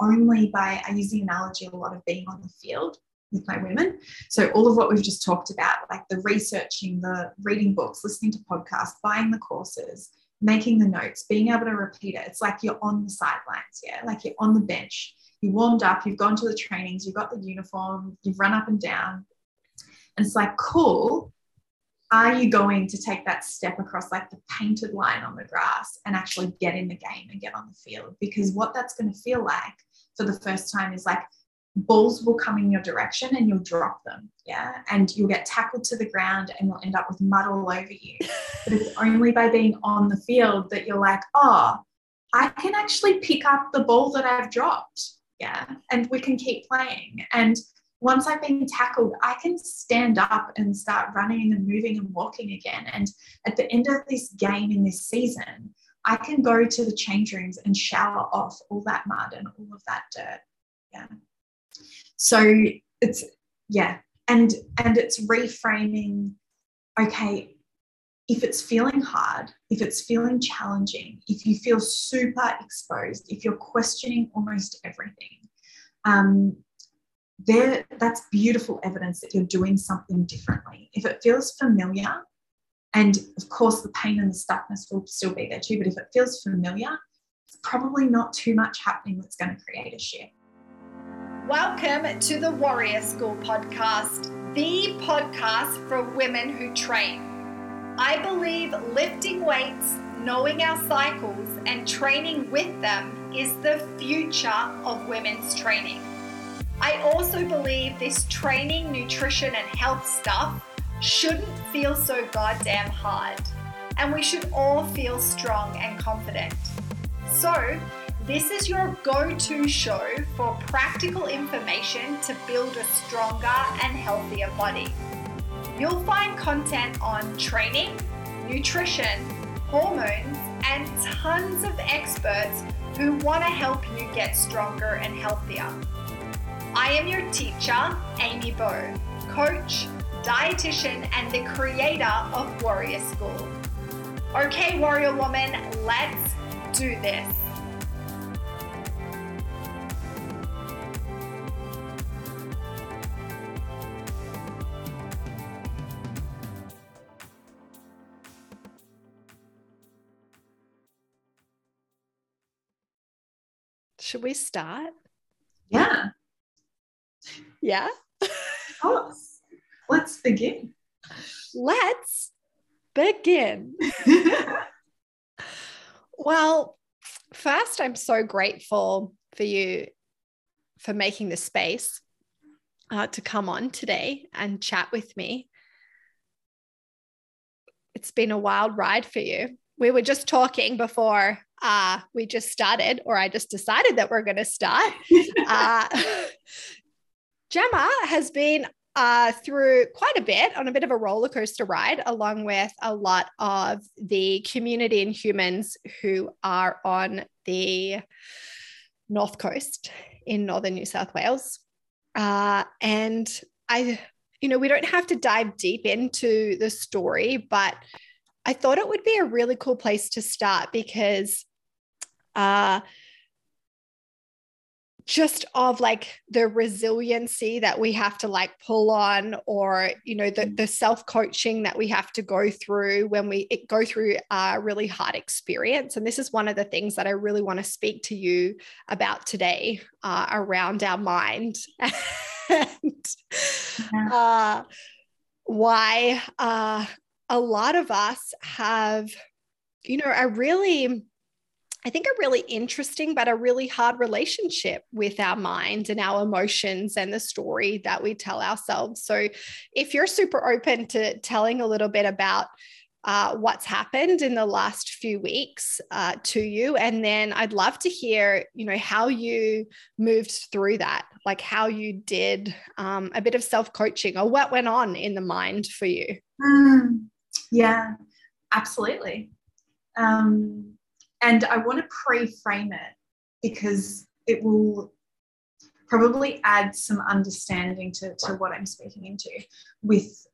only by, I use the analogy a lot of being on the field with my women. So all of what we've just talked about, like the researching, the reading books, listening to podcasts, buying the courses, making the notes, being able to repeat it. It's like you're on the sidelines, yeah, like you're on the bench. You warmed up, you've gone to the trainings, you've got the uniform, you've run up and down. And it's like, cool. Are you going to take that step across like the painted line on the grass and actually get in the game and get on the field? Because what that's going to feel like for the first time is like balls will come in your direction and you'll drop them. Yeah. And you'll get tackled to the ground and you'll end up with mud all over you. But it's only by being on the field that you're like, oh, I can actually pick up the ball that I've dropped. Yeah. And we can keep playing. And once I've been tackled, I can stand up and start running and moving and walking again. And at the end of this game in this season, I can go to the change rooms and shower off all that mud and all of that dirt. Yeah. So it's yeah. And and it's reframing okay if it's feeling hard if it's feeling challenging if you feel super exposed if you're questioning almost everything um, there that's beautiful evidence that you're doing something differently. If it feels familiar and of course the pain and the stuckness will still be there too but if it feels familiar it's probably not too much happening that's going to create a shift Welcome to the Warrior School podcast, the podcast for women who train. I believe lifting weights, knowing our cycles, and training with them is the future of women's training. I also believe this training, nutrition, and health stuff shouldn't feel so goddamn hard, and we should all feel strong and confident. So, this is your go to show for practical information to build a stronger and healthier body. You'll find content on training, nutrition, hormones, and tons of experts who want to help you get stronger and healthier. I am your teacher, Amy Bow, coach, dietitian, and the creator of Warrior School. Okay, Warrior Woman, let's do this. Should we start? Yeah. Yeah. of course. Let's begin. Let's begin. well, first, I'm so grateful for you for making the space uh, to come on today and chat with me. It's been a wild ride for you. We were just talking before uh, we just started, or I just decided that we're going to start. uh, Gemma has been uh, through quite a bit on a bit of a roller coaster ride, along with a lot of the community and humans who are on the North Coast in Northern New South Wales. Uh, and I, you know, we don't have to dive deep into the story, but I thought it would be a really cool place to start because uh, just of like the resiliency that we have to like pull on or you know the, the self-coaching that we have to go through when we go through a really hard experience. And this is one of the things that i really want to speak to you about today uh, around our mind. And uh, why uh, a lot of us have you know a really I think, a really interesting but a really hard relationship with our mind and our emotions and the story that we tell ourselves. So, if you're super open to telling a little bit about uh, what's happened in the last few weeks uh, to you, and then I'd love to hear, you know, how you moved through that, like how you did um, a bit of self coaching or what went on in the mind for you. Mm, yeah, absolutely. Um, and I want to pre frame it because it will probably add some understanding to, to what I'm speaking into with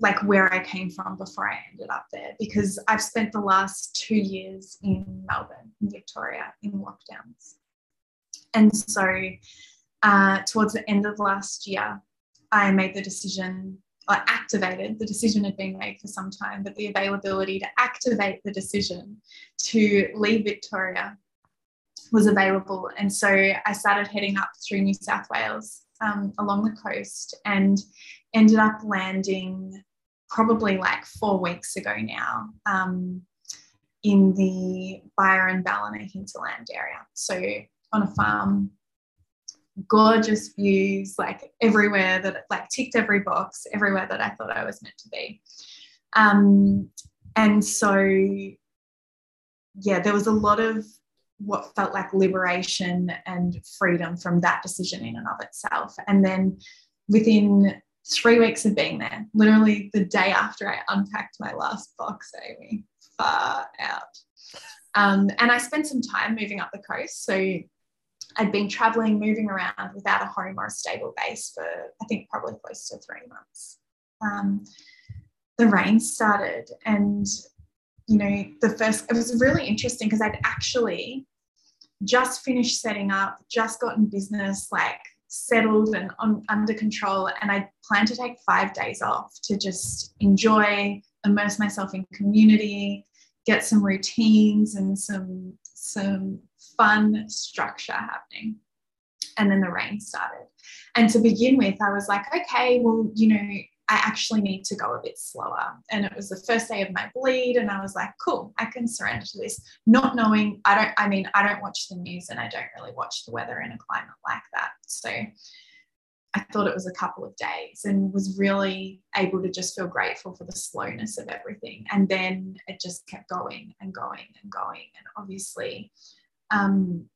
like where I came from before I ended up there because I've spent the last two years in Melbourne, in Victoria, in lockdowns. And so uh, towards the end of last year, I made the decision, I activated, the decision had been made for some time, but the availability to activate the decision to leave Victoria was available. And so I started heading up through New South Wales um, along the coast and ended up landing probably like four weeks ago now um, in the Byron Ballina hinterland area. So on a farm, gorgeous views, like everywhere that like ticked every box, everywhere that I thought I was meant to be. Um, and so, yeah, there was a lot of what felt like liberation and freedom from that decision in and of itself. And then within three weeks of being there, literally the day after I unpacked my last box, Amy, far out. Um, and I spent some time moving up the coast. So I'd been traveling, moving around without a home or a stable base for, I think, probably close to three months. Um, the rain started, and you know, the first, it was really interesting because I'd actually just finished setting up, just gotten business like settled and on, under control. And I planned to take five days off to just enjoy, immerse myself in community, get some routines and some some fun structure happening. And then the rain started. And to begin with, I was like, okay, well, you know, I actually need to go a bit slower. And it was the first day of my bleed. And I was like, cool, I can surrender to this. Not knowing, I don't, I mean, I don't watch the news and I don't really watch the weather in a climate like that. So I thought it was a couple of days and was really able to just feel grateful for the slowness of everything. And then it just kept going and going and going. And obviously, um,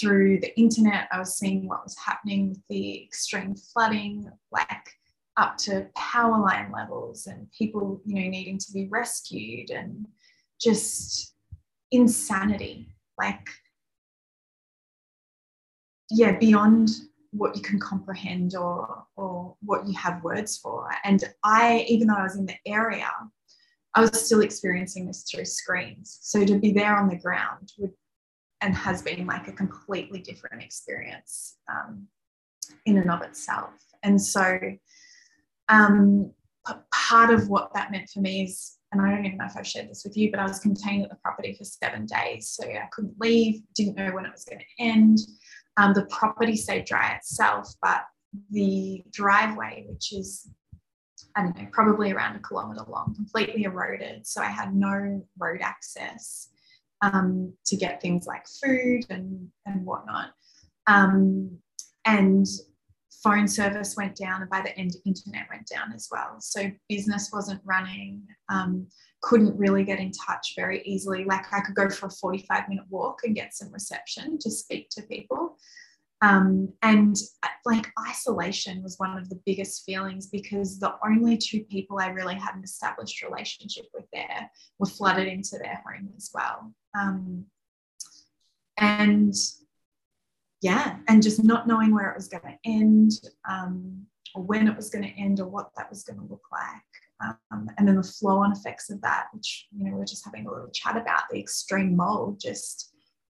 through the internet, I was seeing what was happening with the extreme flooding, like up to power line levels and people, you know, needing to be rescued and just insanity. Like, yeah, beyond what you can comprehend or or what you have words for. And I, even though I was in the area, I was still experiencing this through screens. So to be there on the ground would and has been like a completely different experience um, in and of itself. And so um, part of what that meant for me is, and I don't even know if I've shared this with you, but I was contained at the property for seven days. So I couldn't leave, didn't know when it was going to end. Um, the property stayed dry itself, but the driveway, which is, I don't know, probably around a kilometre long, completely eroded. So I had no road access um, to get things like food and, and whatnot. Um, and phone service went down and by the end internet went down as well. So business wasn't running um, couldn't really get in touch very easily. Like i could go for a 45 minute walk and get some reception to speak to people um, and like isolation was one of the biggest feelings because the only two people i really had an established relationship with there were flooded into their home as well um, and yeah, and just not knowing where it was going to end um, or when it was going to end or what that was going to look like. Um, and then the flow on effects of that, which, you know, we are just having a little chat about the extreme mold just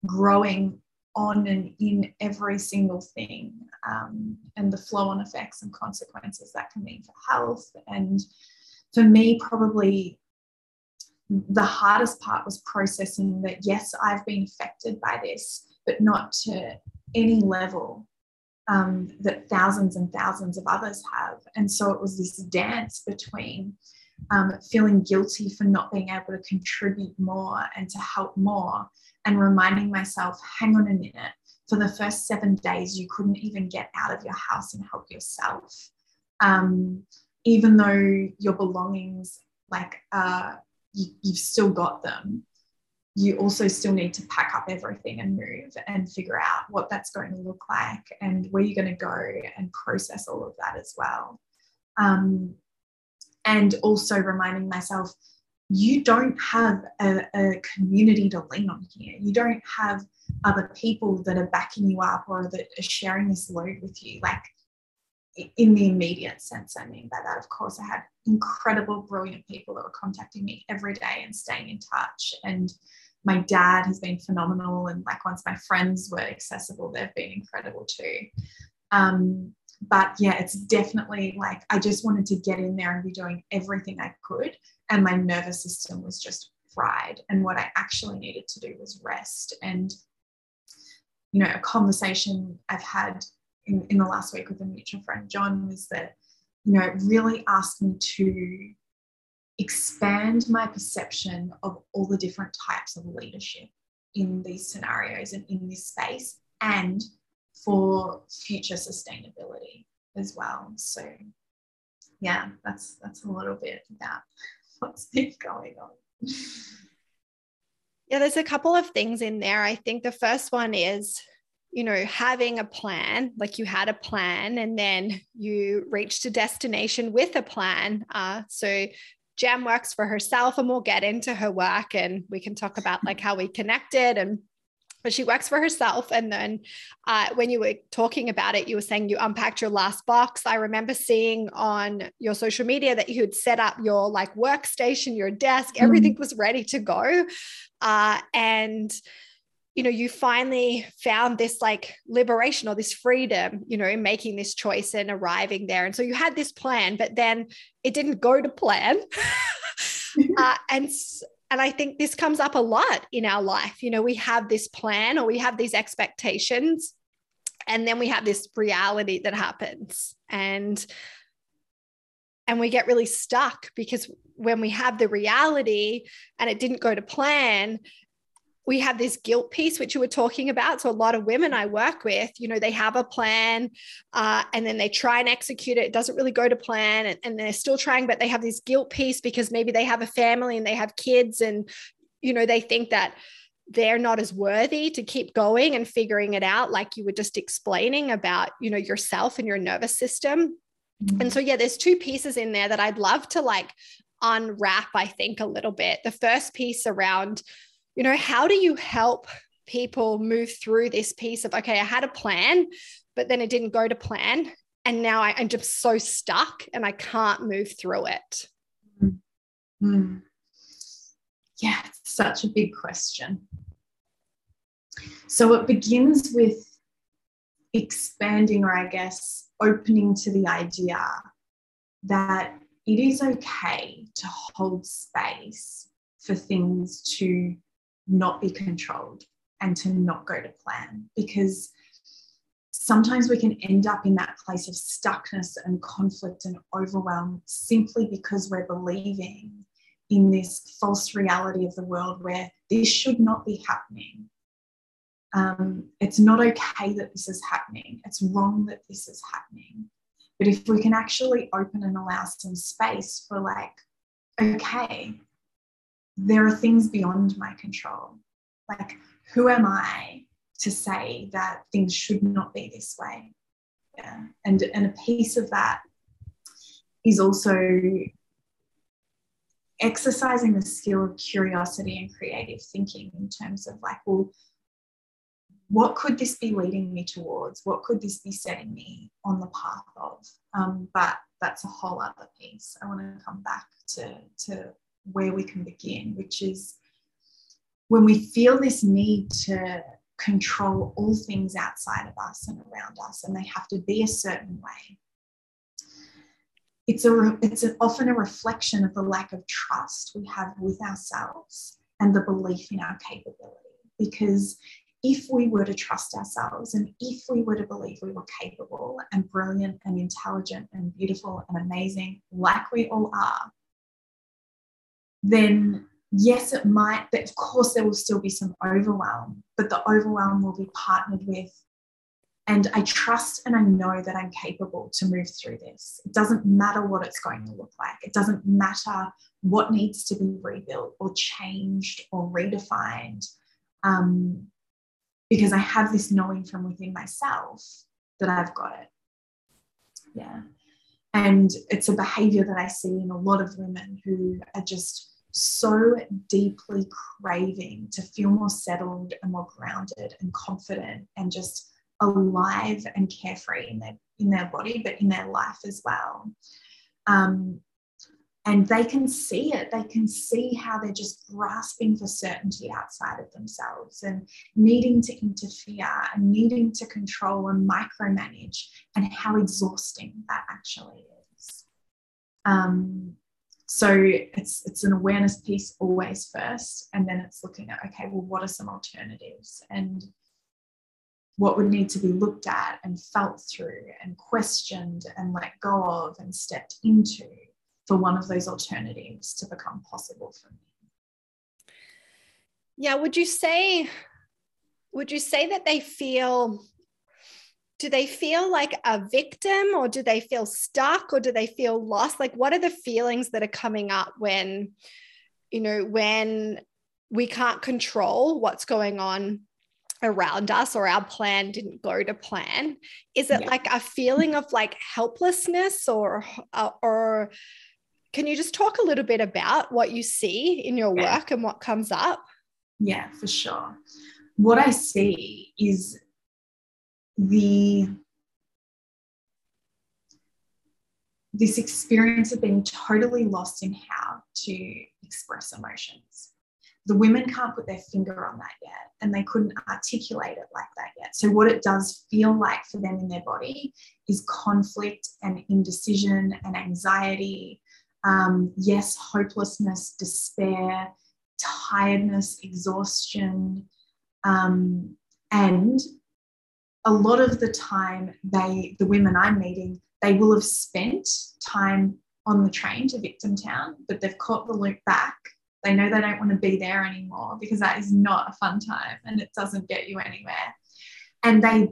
growing on and in every single thing um, and the flow on effects and consequences that can mean for health. And for me, probably the hardest part was processing that, yes, I've been affected by this, but not to any level um, that thousands and thousands of others have. And so it was this dance between um, feeling guilty for not being able to contribute more and to help more, and reminding myself, hang on a minute, for the first seven days, you couldn't even get out of your house and help yourself. Um, even though your belongings, like, uh, you, you've still got them, you also still need to pack up everything and move and figure out what that's going to look like and where you're going to go and process all of that as well. Um, and also reminding myself, you don't have a, a, community to lean on here. You don't have other people that are backing you up or that are sharing this load with you. Like in the immediate sense, I mean by that, of course, I had incredible, brilliant people that were contacting me every day and staying in touch and my dad has been phenomenal. And like once my friends were accessible, they've been incredible too. Um, but yeah, it's definitely like I just wanted to get in there and be doing everything I could. And my nervous system was just fried. And what I actually needed to do was rest. And, you know, a conversation I've had in, in the last week with a mutual friend, John, was that, you know, it really asked me to expand my perception of all the different types of leadership in these scenarios and in this space and for future sustainability as well. So yeah, that's that's a little bit about what's going on. Yeah, there's a couple of things in there. I think the first one is, you know, having a plan, like you had a plan and then you reached a destination with a plan. Uh, so Jem works for herself and we'll get into her work and we can talk about like how we connected and but she works for herself. And then uh, when you were talking about it, you were saying you unpacked your last box. I remember seeing on your social media that you had set up your like workstation, your desk, mm-hmm. everything was ready to go. Uh, and you know you finally found this like liberation or this freedom you know in making this choice and arriving there and so you had this plan but then it didn't go to plan uh, and and I think this comes up a lot in our life. You know, we have this plan or we have these expectations, and then we have this reality that happens. And and we get really stuck because when we have the reality and it didn't go to plan we have this guilt piece which you were talking about. So a lot of women i work with you know they have a plan uh, and then they try and execute it. It doesn't really go to plan and, and they're still trying but they have this guilt piece because maybe they have a family and they have kids and you know they think that they're not as worthy to keep going and figuring it out like you were just explaining about you know yourself and your nervous system. Mm-hmm. and so yeah there's two pieces in there that i'd love to like unwrap i think a little bit. The first piece around you know, how do you help people move through this piece of, okay, I had a plan, but then it didn't go to plan. And now I, am just so stuck and I can't move through it. Mm-hmm. Yeah, it's such a big question. So it begins with expanding, or I guess opening to the idea that it is okay to hold space for things to not be controlled and to not go to plan because sometimes we can end up in that place of stuckness and conflict and overwhelm simply because we're believing in this false reality of the world where this should not be happening. Um, it's not okay that this is happening. It's wrong that this is happening. But if we can actually open and allow some space for, like, okay, there are things beyond my control. Like, who am I to say that things should not be this way? Yeah. And, and a piece of that is also exercising the skill of curiosity and creative thinking in terms of like, well, what could this be leading me towards? What could this be setting me on the path of? Um, but that's a whole other piece. I want to come back to, to where we can begin, which is when we feel this need to control all things outside of us and around us, and they have to be a certain way. It's, a, it's a, often a reflection of the lack of trust we have with ourselves and the belief in our capability. Because if we were to trust ourselves and if we were to believe we were capable and brilliant and intelligent and beautiful and amazing, like we all are, then yes, it might, but of course, there will still be some overwhelm, but the overwhelm will be partnered with, and I trust and I know that I'm capable to move through this. It doesn't matter what it's going to look like, it doesn't matter what needs to be rebuilt or changed or redefined. Um, because I have this knowing from within myself that I've got it. Yeah. And it's a behavior that I see in a lot of women who are just so deeply craving to feel more settled and more grounded and confident and just alive and carefree in their in their body but in their life as well um, and they can see it. They can see how they're just grasping for certainty outside of themselves and needing to interfere and needing to control and micromanage, and how exhausting that actually is. Um, so it's it's an awareness piece always first, and then it's looking at okay, well, what are some alternatives and what would need to be looked at and felt through and questioned and let go of and stepped into for one of those alternatives to become possible for me. Yeah, would you say would you say that they feel do they feel like a victim or do they feel stuck or do they feel lost? Like what are the feelings that are coming up when you know when we can't control what's going on around us or our plan didn't go to plan is it yeah. like a feeling of like helplessness or uh, or can you just talk a little bit about what you see in your work and what comes up? Yeah, for sure. What I see is the this experience of being totally lost in how to express emotions. The women can't put their finger on that yet, and they couldn't articulate it like that yet. So, what it does feel like for them in their body is conflict and indecision and anxiety um, yes, hopelessness, despair, tiredness, exhaustion. Um, and a lot of the time, they, the women I'm meeting, they will have spent time on the train to Victim Town, but they've caught the loop back. They know they don't want to be there anymore because that is not a fun time and it doesn't get you anywhere. And they,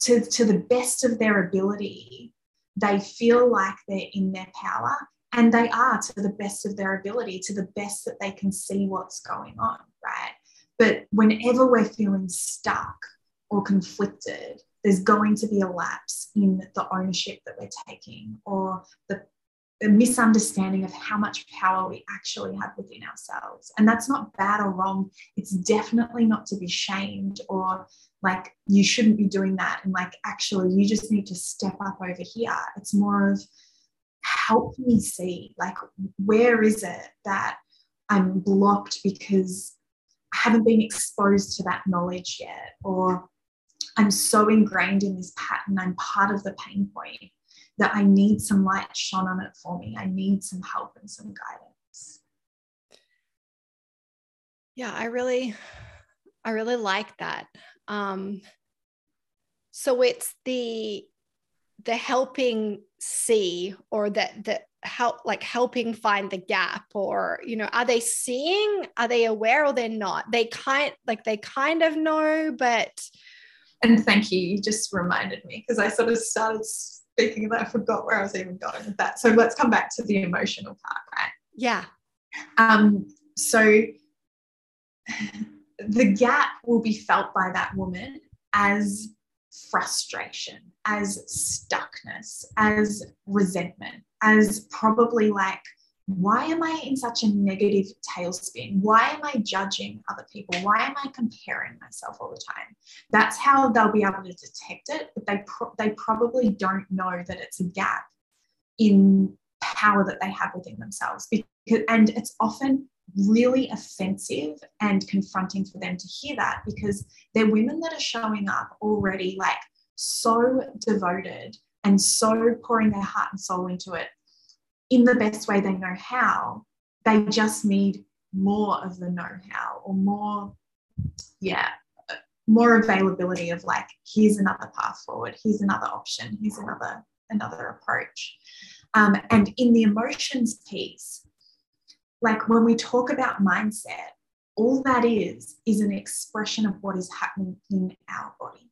to, to the best of their ability, they feel like they're in their power and they are to the best of their ability, to the best that they can see what's going on, right? But whenever we're feeling stuck or conflicted, there's going to be a lapse in the ownership that we're taking or the, the misunderstanding of how much power we actually have within ourselves. And that's not bad or wrong. It's definitely not to be shamed or like you shouldn't be doing that. And like, actually, you just need to step up over here. It's more of, help me see like where is it that i'm blocked because i haven't been exposed to that knowledge yet or i'm so ingrained in this pattern. I'm part of the pain point that i need some light shone on it for me. I need some help and some guidance. Yeah i really i really like that. Um so it's the the helping see or that that help like helping find the gap or you know are they seeing? Are they aware or they're not? They kind like they kind of know but and thank you you just reminded me because i sort of started speaking and i forgot where i was even going with that. So let's come back to the emotional part right? Yeah. Um so the gap will be felt by that woman as frustration, as stuckness, as resentment, as probably like, why am I in such a negative tailspin? Why am I judging other people? Why am I comparing myself all the time? That's how they'll be able to detect it, but they pro- they probably don't know that it's a gap in power that they have within themselves. Because and it's often really offensive and confronting for them to hear that because they're women that are showing up already like so devoted and so pouring their heart and soul into it in the best way they know how. They just need more of the know how or more, yeah, more availability of like, here's another path forward, here's another option, here's another another approach. Um, and in the emotions piece, like when we talk about mindset, all that is, is an expression of what is happening in our body.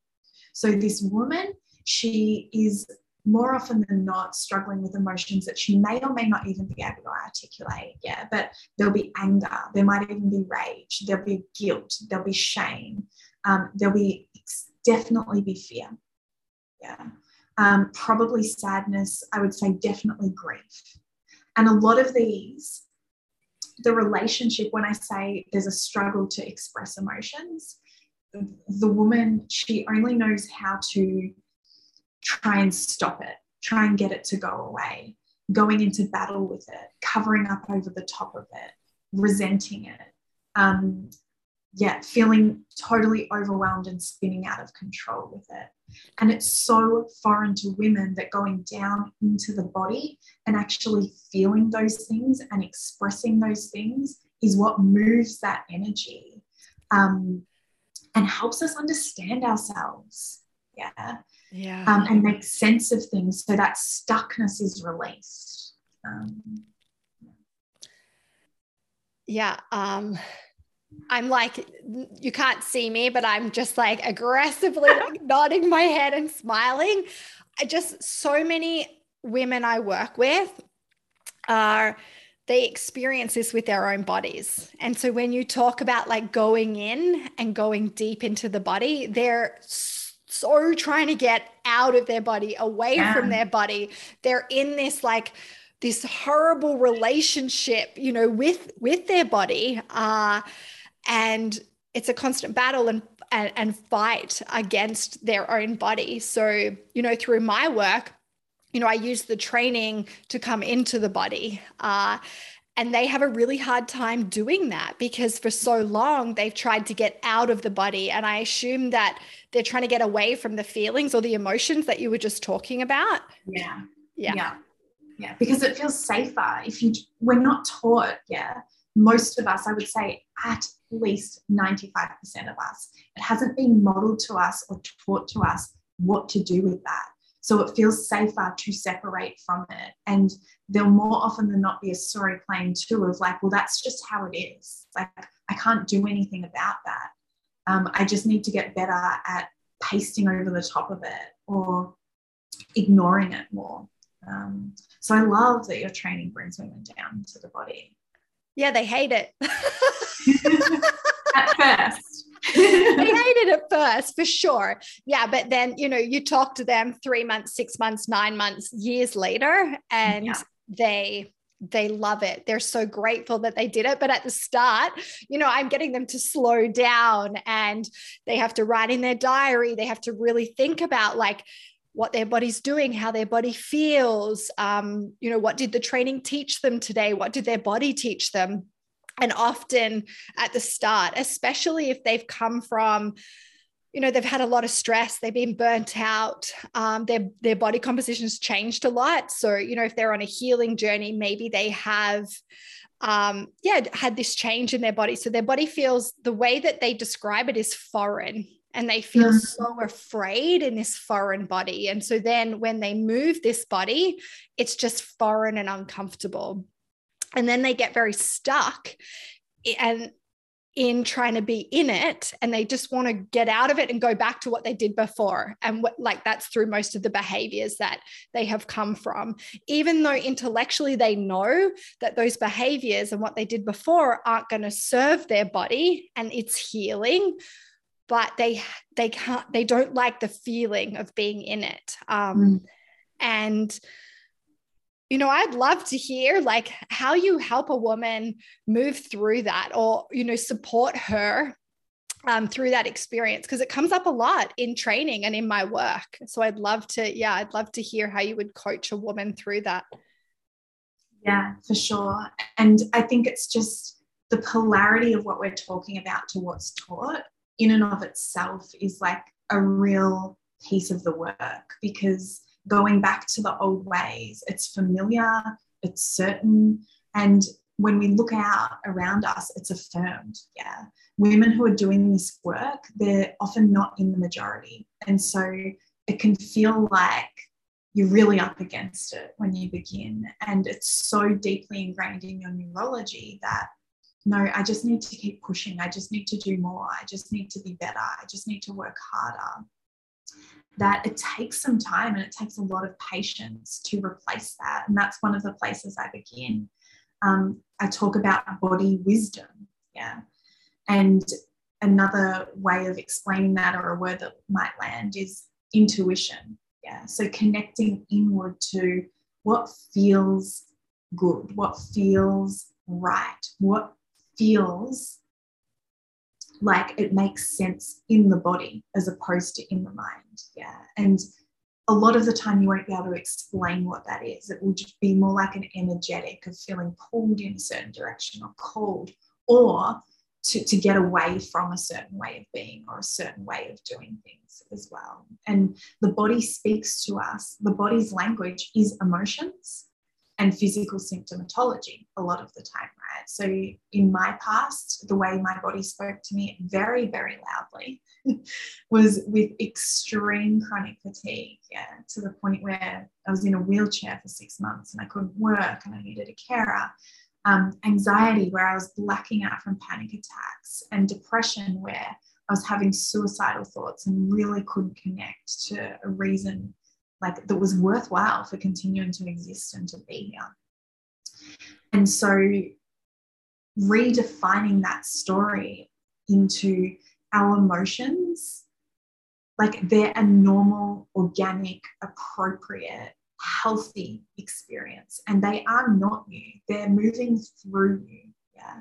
So this woman, she is more often than not struggling with emotions that she may or may not even be able to articulate. Yeah, but there'll be anger, there might even be rage, there'll be guilt, there'll be shame, um, there'll be definitely be fear. Yeah, um, probably sadness. I would say definitely grief. And a lot of these the relationship, when I say there's a struggle to express emotions, the woman, she only knows how to try and stop it, try and get it to go away. going into battle with it, covering up over the top of it, resenting it, um, yeah, feeling totally overwhelmed and spinning out of control with it. And it's so foreign to women that going down into the body and actually feeling those things and expressing those things is what moves that energy um, and helps us understand ourselves. Yeah. Yeah. Um, and make sense of things so that stuckness is released. Um, yeah. Um, I'm like, you can't see me, but I'm just like aggressively like nodding my head and smiling. I just, so many women I work with are, they experience this with their own bodies. And so when you talk about like going in and going deep into the body, they're so trying to get out of their body, away yeah. from their body. They're in this like, this horrible relationship you know with with their body uh and it's a constant battle and, and, and fight against their own body. So, you know, through my work, you know, I use the training to come into the body. Uh, and they have a really hard time doing that because for so long they've tried to get out of the body. And I assume that they're trying to get away from the feelings or the emotions that you were just talking about. Yeah. Yeah. Yeah. yeah. Because it feels safer if you, we're not taught. Yeah most of us, I would say at least 95% of us, it hasn't been modeled to us or taught to us what to do with that. So it feels safer to separate from it. And there'll more often than not be a story playing too of like, well, that's just how it is. Like, I can't do anything about that. Um, I just need to get better at pasting over the top of it or ignoring it more. Um, so I love that your training brings women down to the body. Yeah, they hate it. at first. they hated it at first for sure. Yeah. But then, you know, you talk to them three months, six months, nine months, years later, and yeah. They they love it. They're so grateful that they did it. But at the start, you know, I'm getting them to slow down and they have to write in their diary. They have to really think about like, what their body's doing, how their body feels. Um, you know, what did the training teach them today? What did their body teach them? And often at the start, especially if they've come from, you know, they've had a lot of stress, they've been burnt out, um, their their body composition's changed a lot. So, you know, if they're on a healing journey, maybe they have um, yeah, had this change in their body. So their body feels the way that they describe it is foreign and they feel mm-hmm. so afraid in this foreign body. And so then when they move this body, it's just foreign and uncomfortable. And then they get very stuck and in trying to be in it and they just want to get out of it and go back to what they did before and what like that's through most of the behaviors that they have come from even though intellectually they know that those behaviors and what they did before aren't going to serve their body and it's healing but they they can't they don't like the feeling of being in it um, mm. and you know i'd love to hear like how you help a woman move through that or you know support her um, through that experience because it comes up a lot in training and in my work. So i'd love to yeah i'd love to hear how you would coach a woman through that. Yeah for sure. And i think it's just the polarity of what we're talking about to what's taught in and of itself is like a real piece of the work because going back to the old ways, it's familiar, it's certain, and when we look out around us, it's affirmed. Yeah. Women who are doing this work, they're often not in the majority. And so it can feel like you're really up against it when you begin. And it's so deeply ingrained in your neurology that no, I just need to keep pushing. I just need to do more. I just need to be better. I just need to work harder. That it takes some time and it takes a lot of patience to replace that. And that's one of the places I begin. Um, I talk about body wisdom. Yeah. And another way of explaining that or a word that might land is intuition. Yeah. So connecting inward to what feels good, what feels right, what feels like it makes sense in the body as opposed to in the mind. Yeah. And a lot of the time you won't be able to explain what that is. It will just be more like an energetic of feeling pulled in a certain direction or called, or to, to get away from a certain way of being or a certain way of doing things as well. And the body speaks to us, the body's language is emotions and physical symptomatology a lot of the time, right? So, in my past, the way my body spoke to me very, very loudly was with extreme chronic fatigue, yeah, to the point where I was in a wheelchair for six months and I couldn't work and I needed a carer. Um, anxiety, where I was blacking out from panic attacks, and depression, where I was having suicidal thoughts and really couldn't connect to a reason like that was worthwhile for continuing to exist and to be here. And so redefining that story into our emotions, like they're a normal, organic, appropriate, healthy experience. And they are not you, they're moving through you. Yeah.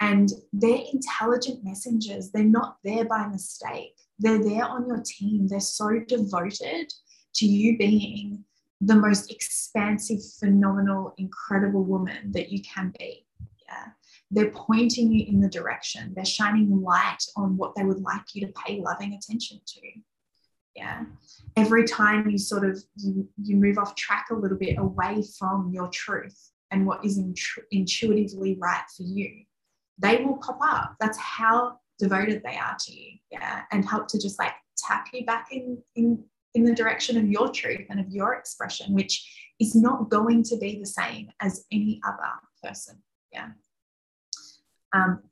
And they're intelligent messengers. They're not there by mistake. They're there on your team. They're so devoted to you being the most expansive, phenomenal, incredible woman that you can be. Yeah. They're pointing you in the direction, they're shining light on what they would like you to pay loving attention to. Yeah. Every time you sort of you, you move off track a little bit away from your truth and what is intuitively right for you, they will pop up. That's how devoted they are to you. Yeah. And help to just like tap you back in, in in the direction of your truth and of your expression, which is not going to be the same as any other person. Yeah. Um,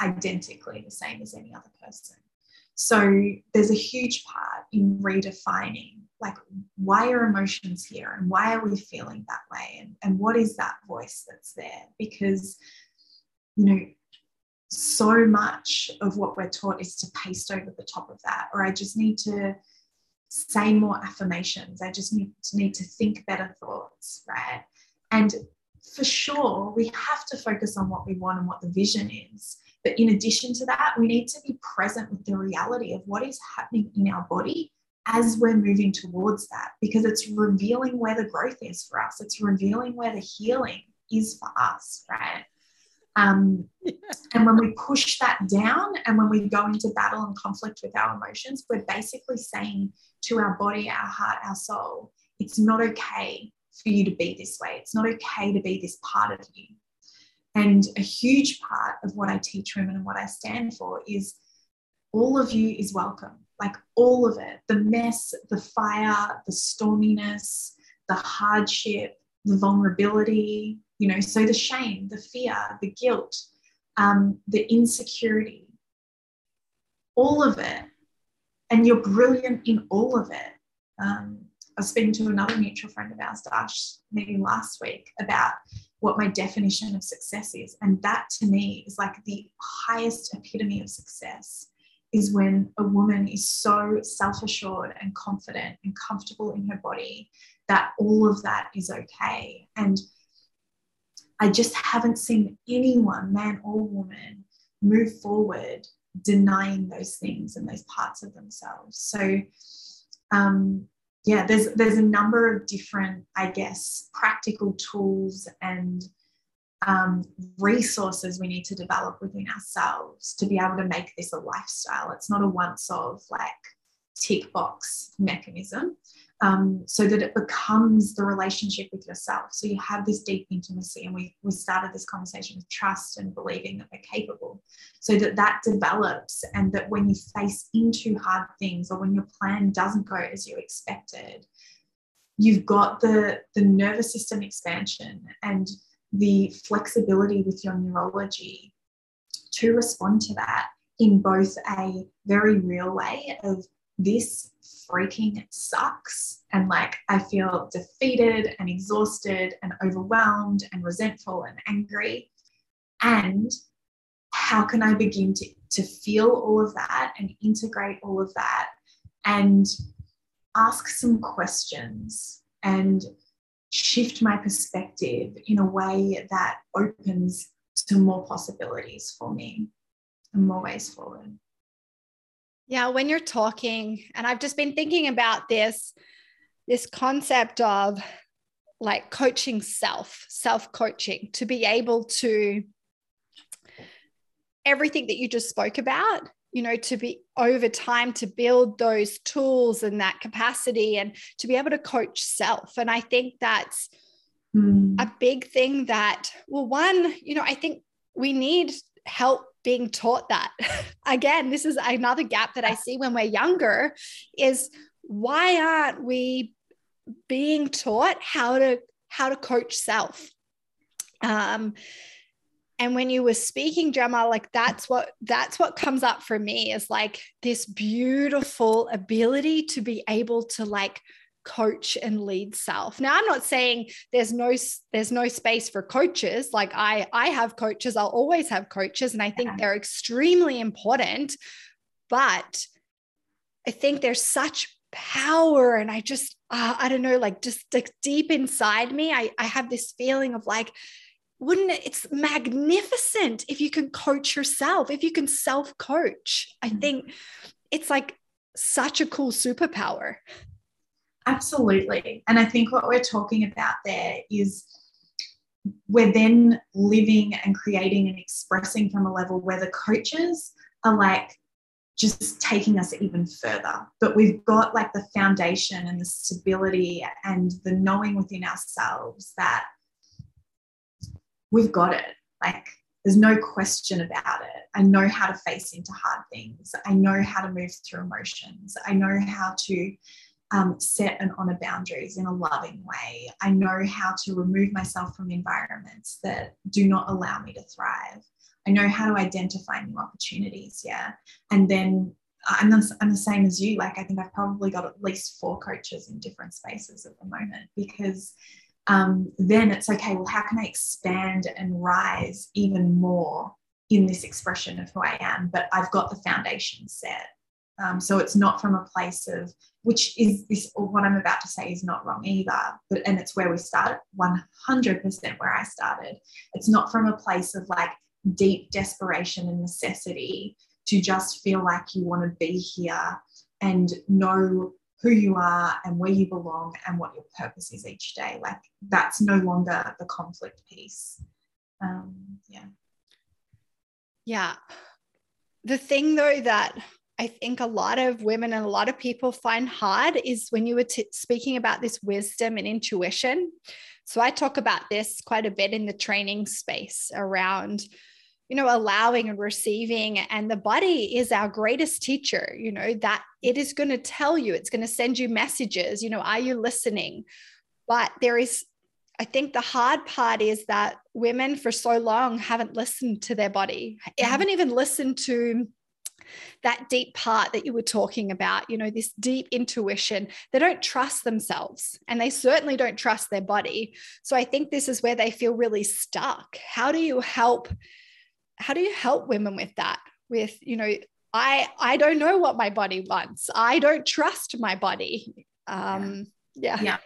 identically the same as any other person. So there's a huge part in redefining like why are emotions here and why are we feeling that way and, and what is that voice that's there? Because you know, so much of what we're taught is to paste over the top of that, or I just need to say more affirmations. I just need to need to think better thoughts, right? And for sure, we have to focus on what we want and what the vision is. But in addition to that, we need to be present with the reality of what is happening in our body as we're moving towards that, because it's revealing where the growth is for us. It's revealing where the healing is for us, right? Um. And when we push that down and when we go into battle and conflict with our emotions, we're basically saying to our body, our heart, our soul, it's not okay for you to be this way. It's not okay to be this part of you. And a huge part of what I teach women and what I stand for is all of you is welcome, like all of it the mess, the fire, the storminess, the hardship, the vulnerability, you know, so the shame, the fear, the guilt, um, the insecurity, all of it. And you're brilliant in all of it. Um, I was speaking to another mutual friend of ours, Dash, maybe last week, about what my definition of success is. And that to me is like the highest epitome of success is when a woman is so self assured and confident and comfortable in her body that all of that is okay. And I just haven't seen anyone, man or woman, move forward denying those things and those parts of themselves. So, um, yeah, there's there's a number of different, I guess, practical tools and um, resources we need to develop within ourselves to be able to make this a lifestyle. It's not a once off like tick box mechanism um, so that it becomes the relationship with yourself. So you have this deep intimacy, and we we started this conversation with trust and believing that we're capable, so that that develops, and that when you face into hard things or when your plan doesn't go as you expected, you've got the the nervous system expansion and the flexibility with your neurology to respond to that in both a very real way of this freaking sucks. And like, I feel defeated and exhausted and overwhelmed and resentful and angry. And how can I begin to, to feel all of that and integrate all of that and ask some questions and shift my perspective in a way that opens to more possibilities for me and more ways forward. Yeah, when you're talking, and I've just been thinking about this this concept of like coaching self, self coaching, to be able to everything that you just spoke about, you know, to be over time to build those tools and that capacity and to be able to coach self. And I think that's mm. a big thing that, well, one, you know, I think we need help being taught that. Again, this is another gap that I see when we're younger is why aren't we being taught how to how to coach self? Um, and when you were speaking drama like that's what that's what comes up for me is like this beautiful ability to be able to like coach and lead self. Now i'm not saying there's no there's no space for coaches. Like i i have coaches. I'll always have coaches and i think they're extremely important. But i think there's such power and i just uh, i don't know like just like deep inside me i i have this feeling of like wouldn't it it's magnificent if you can coach yourself if you can self coach i mm. think it's like such a cool superpower absolutely and i think what we're talking about there is we're then living and creating and expressing from a level where the coaches are like just taking us even further. But we've got like the foundation and the stability and the knowing within ourselves that we've got it. Like there's no question about it. I know how to face into hard things. I know how to move through emotions. I know how to um, set and honor boundaries in a loving way. I know how to remove myself from environments that do not allow me to thrive. I know how to identify new opportunities. Yeah. And then I'm the, I'm the same as you. Like, I think I've probably got at least four coaches in different spaces at the moment because um, then it's okay, well, how can I expand and rise even more in this expression of who I am? But I've got the foundation set. Um, so it's not from a place of, which is this, or what I'm about to say is not wrong either, but, and it's where we started, 100% where I started. It's not from a place of like deep desperation and necessity to just feel like you want to be here and know who you are and where you belong and what your purpose is each day. Like that's no longer the conflict piece. Um, yeah. Yeah. The thing though that I think a lot of women and a lot of people find hard is when you were t- speaking about this wisdom and intuition. So I talk about this quite a bit in the training space around you know allowing and receiving and the body is our greatest teacher you know that it is going to tell you it's going to send you messages you know are you listening but there is I think the hard part is that women for so long haven't listened to their body, mm-hmm. haven't even listened to that deep part that you were talking about, you know, this deep intuition. They don't trust themselves and they certainly don't trust their body. So I think this is where they feel really stuck. How do you help how do you help women with that with you know i i don't know what my body wants i don't trust my body um yeah yeah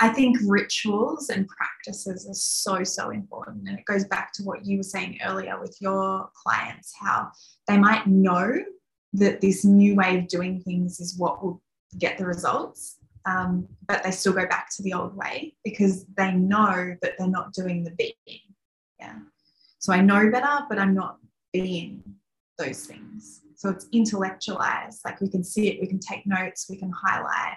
i think rituals and practices are so so important and it goes back to what you were saying earlier with your clients how they might know that this new way of doing things is what will get the results um, but they still go back to the old way because they know that they're not doing the being yeah so I know better, but I'm not being those things. So it's intellectualized. Like we can see it, we can take notes, we can highlight,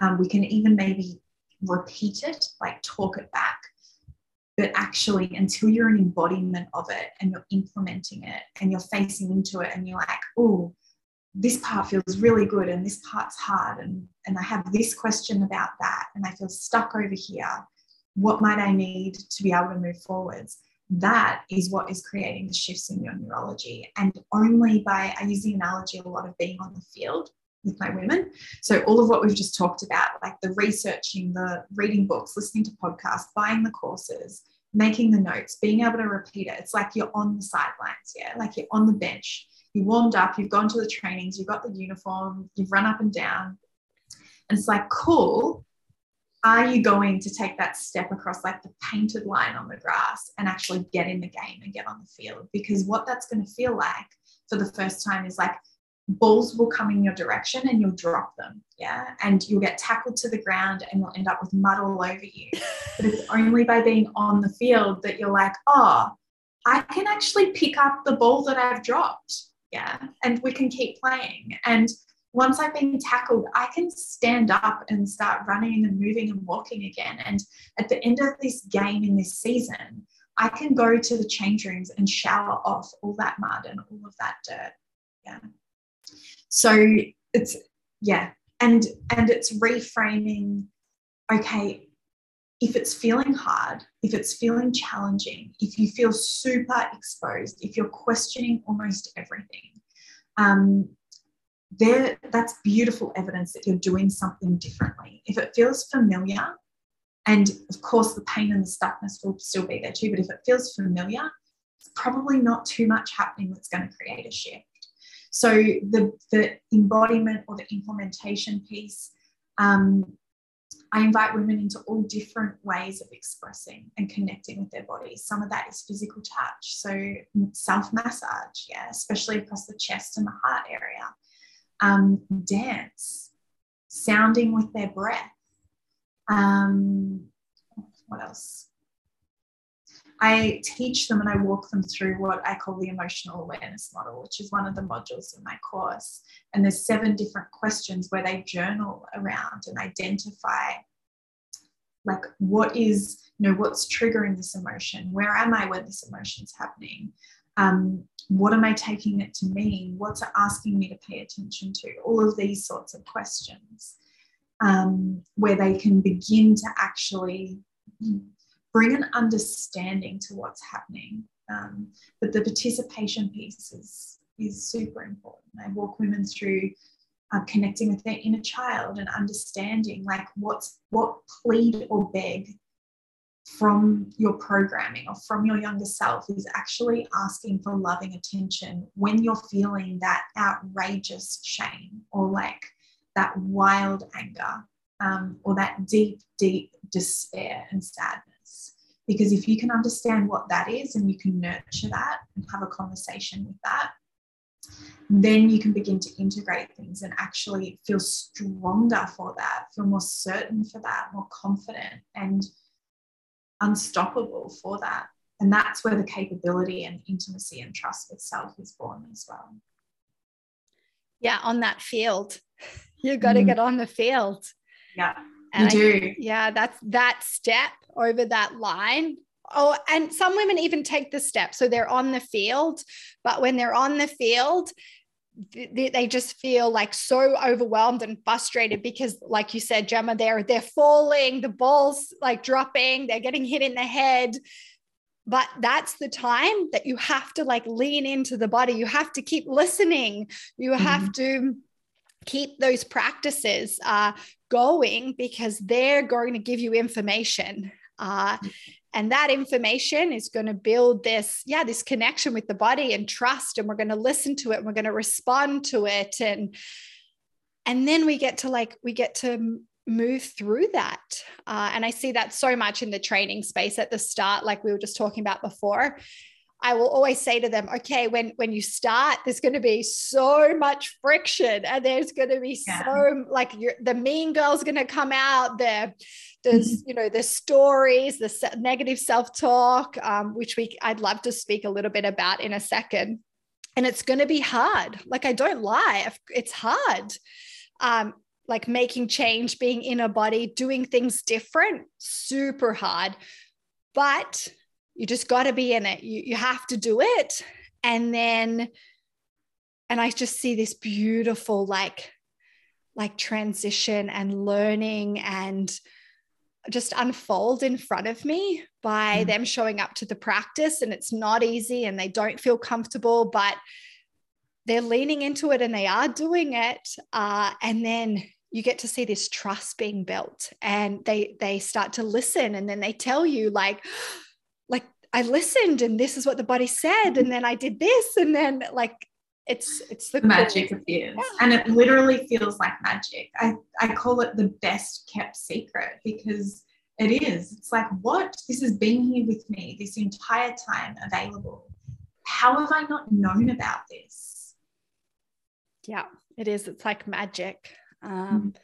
um, we can even maybe repeat it, like talk it back. But actually, until you're an embodiment of it and you're implementing it and you're facing into it and you're like, oh, this part feels really good and this part's hard and, and I have this question about that and I feel stuck over here. What might I need to be able to move forwards? that is what is creating the shifts in your neurology. And only by, I use the analogy a lot of being on the field with my women. So, all of what we've just talked about, like the researching, the reading books, listening to podcasts, buying the courses, making the notes, being able to repeat it. It's like you're on the sidelines, yeah, like you're on the bench. You warmed up, you've gone to the trainings, you've got the uniform, you've run up and down. And it's like, cool, are you going to take that step across like the painted line on the grass and actually get in the game and get on the field? Because what that's going to feel like for the first time is like balls will come in your direction and you'll drop them. Yeah. And you'll get tackled to the ground and you'll end up with mud all over you. but it's only by being on the field that you're like, oh, I can actually pick up the ball that I've dropped. Yeah. And we can keep playing. And once I've been tackled, I can stand up and start running and moving and walking again. And at the end of this game in this season, I can go to the change rooms and shower off all that mud and all of that dirt. Yeah. So it's yeah, and and it's reframing. Okay, if it's feeling hard, if it's feeling challenging, if you feel super exposed, if you're questioning almost everything, um, there that's beautiful evidence that you're doing something differently. If it feels familiar, and of course, the pain and the stuckness will still be there too. But if it feels familiar, it's probably not too much happening that's going to create a shift. So the, the embodiment or the implementation piece, um, I invite women into all different ways of expressing and connecting with their bodies. Some of that is physical touch, so self massage, yeah, especially across the chest and the heart area. Um, dance, sounding with their breath, um, what else? I teach them and I walk them through what I call the emotional awareness model, which is one of the modules in my course. And there's seven different questions where they journal around and identify like what is, you know, what's triggering this emotion? Where am I when this emotion's happening? Um, what am I taking it to mean? What's it asking me to pay attention to? All of these sorts of questions um, where they can begin to actually bring an understanding to what's happening. Um, but the participation piece is, is super important. I walk women through uh, connecting with their inner child and understanding like what's what plead or beg from your programming or from your younger self is actually asking for loving attention when you're feeling that outrageous shame or like that wild anger um, or that deep, deep despair and sadness. Because if you can understand what that is and you can nurture that and have a conversation with that, then you can begin to integrate things and actually feel stronger for that, feel more certain for that, more confident and unstoppable for that. And that's where the capability and intimacy and trust with self is born as well. Yeah, on that field You've got to mm. get on the field. Yeah. And you do. Yeah, that's that step over that line. Oh, and some women even take the step. So they're on the field, but when they're on the field, they, they just feel like so overwhelmed and frustrated because like you said gemma they're they're falling the balls like dropping they're getting hit in the head but that's the time that you have to like lean into the body you have to keep listening you have mm-hmm. to keep those practices uh, going because they're going to give you information. Uh, and that information is going to build this yeah this connection with the body and trust and we're going to listen to it and we're going to respond to it. And and then we get to like we get to move through that. Uh, and i see that so much in the training space at the start like we were just talking about before I will always say to them, okay, when when you start, there's going to be so much friction, and there's going to be yeah. so like the mean girl's going to come out. There, there's mm-hmm. you know the stories, the negative self talk, um, which we I'd love to speak a little bit about in a second. And it's going to be hard. Like I don't lie, it's hard. Um, like making change, being in a body, doing things different, super hard. But you just got to be in it. You, you have to do it. And then and i just see this beautiful like like transition and learning and just unfold in front of me by mm. them showing up to the practice. And it's not easy and they don't feel comfortable but they're leaning into it and they are doing it. Uh, and then you get to see this trust being built and they they start to listen and then they tell you like like I listened and this is what the body said and then I did this and then like it's it's the magic of appears yeah. and it literally feels like magic. I I call it the best kept secret because it is. It's like what this has been here with me this entire time available. How have I not known about this? Yeah, it is. It's like magic. Um, mm.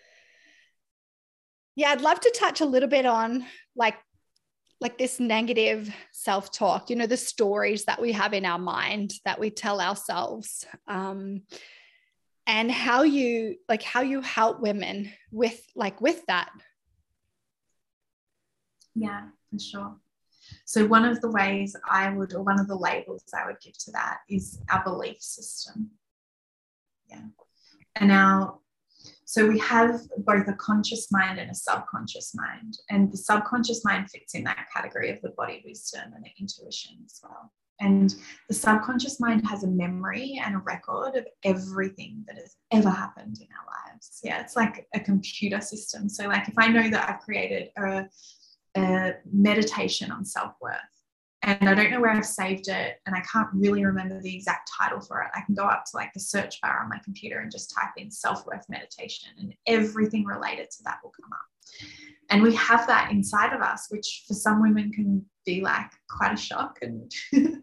Yeah, I'd love to touch a little bit on like like this negative self-talk you know the stories that we have in our mind that we tell ourselves um, and how you like how you help women with like with that. Yeah for sure. So one of the ways i would or one of the labels i would give to that is our belief system. Yeah. And our so we have both a conscious mind and a subconscious mind. And the subconscious mind fits in that category of the body wisdom and the intuition as well. And the subconscious mind has a memory and a record of everything that has ever happened in our lives. Yeah, it's like a computer system. So, like, if I know that I've created a, a meditation on self worth, and I don't know where I've saved it and I can't really remember the exact title for it. I can go up to like the search bar on my computer and just type in self worth meditation and everything related to that will come up. And we have that inside of us, which for some women can be like quite a shock and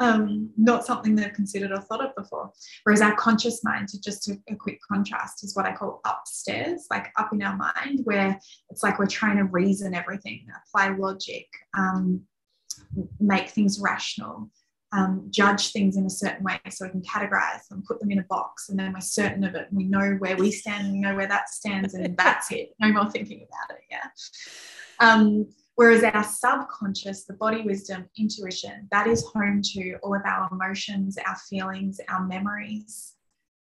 um, not something they've considered or thought of before. Whereas our conscious mind, to just a, a, quick contrast, is what I call upstairs, like up in our mind, where it's like we're trying to reason everything, apply logic, um, make things rational, um, judge things in a certain way so we can categorize them, put them in a box, and then we're certain of it. We know where we stand, and we know where that stands, and that's it. No more thinking about it. Yeah. Um, whereas our subconscious, the body wisdom, intuition, that is home to all of our emotions, our feelings, our memories.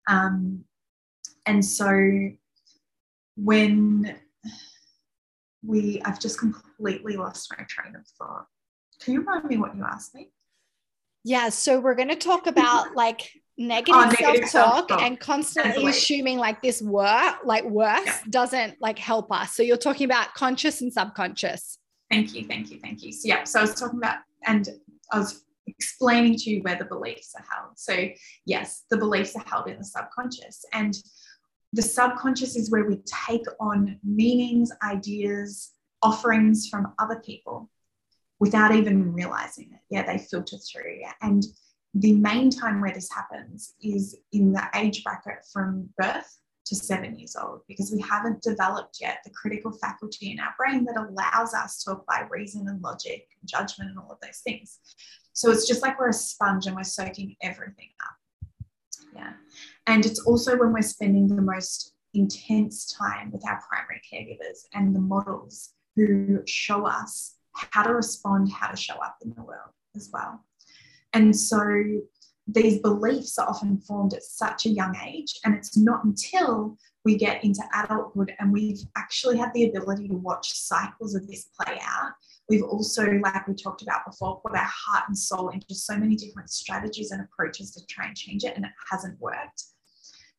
Um, and so when we, I've just completely lost my train of thought. Can you remind me what you asked me? Yeah, so we're going to talk about like negative, oh, negative self-talk, self-talk, and constantly assuming like this work, like worse, yeah. doesn't like help us. So you're talking about conscious and subconscious. Thank you, thank you, thank you. So yeah, so I was talking about, and I was explaining to you where the beliefs are held. So yes, the beliefs are held in the subconscious, and the subconscious is where we take on meanings, ideas, offerings from other people without even realizing it. Yeah, they filter through. And the main time where this happens is in the age bracket from birth to seven years old because we haven't developed yet the critical faculty in our brain that allows us to apply reason and logic and judgment and all of those things. So it's just like we're a sponge and we're soaking everything up. Yeah. And it's also when we're spending the most intense time with our primary caregivers and the models who show us how to respond, how to show up in the world as well. And so these beliefs are often formed at such a young age, and it's not until we get into adulthood and we've actually had the ability to watch cycles of this play out. We've also, like we talked about before, put our heart and soul into so many different strategies and approaches to try and change it, and it hasn't worked.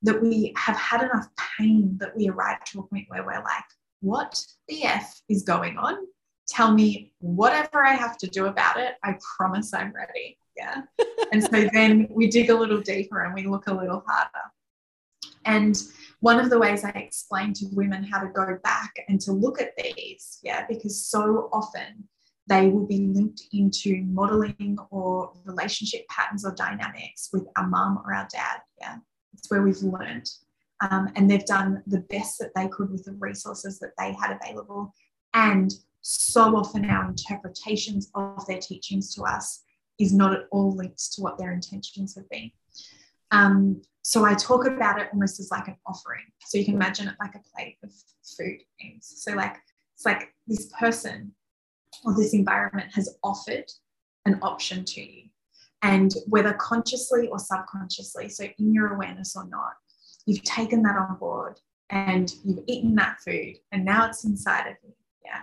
That we have had enough pain that we arrive to a point where we're like, what the F is going on? Tell me whatever I have to do about it. I promise I'm ready. Yeah. and so then we dig a little deeper and we look a little harder. And one of the ways I explain to women how to go back and to look at these, yeah, because so often they will be linked into modeling or relationship patterns or dynamics with our mum or our dad. Yeah, it's where we've learned. Um, and they've done the best that they could with the resources that they had available and so often our interpretations of their teachings to us is not at all linked to what their intentions have been. Um, so I talk about it almost as like an offering. So you can imagine it like a plate of food. So like it's like this person or this environment has offered an option to you. And whether consciously or subconsciously, so in your awareness or not, you've taken that on board and you've eaten that food and now it's inside of you. Yeah.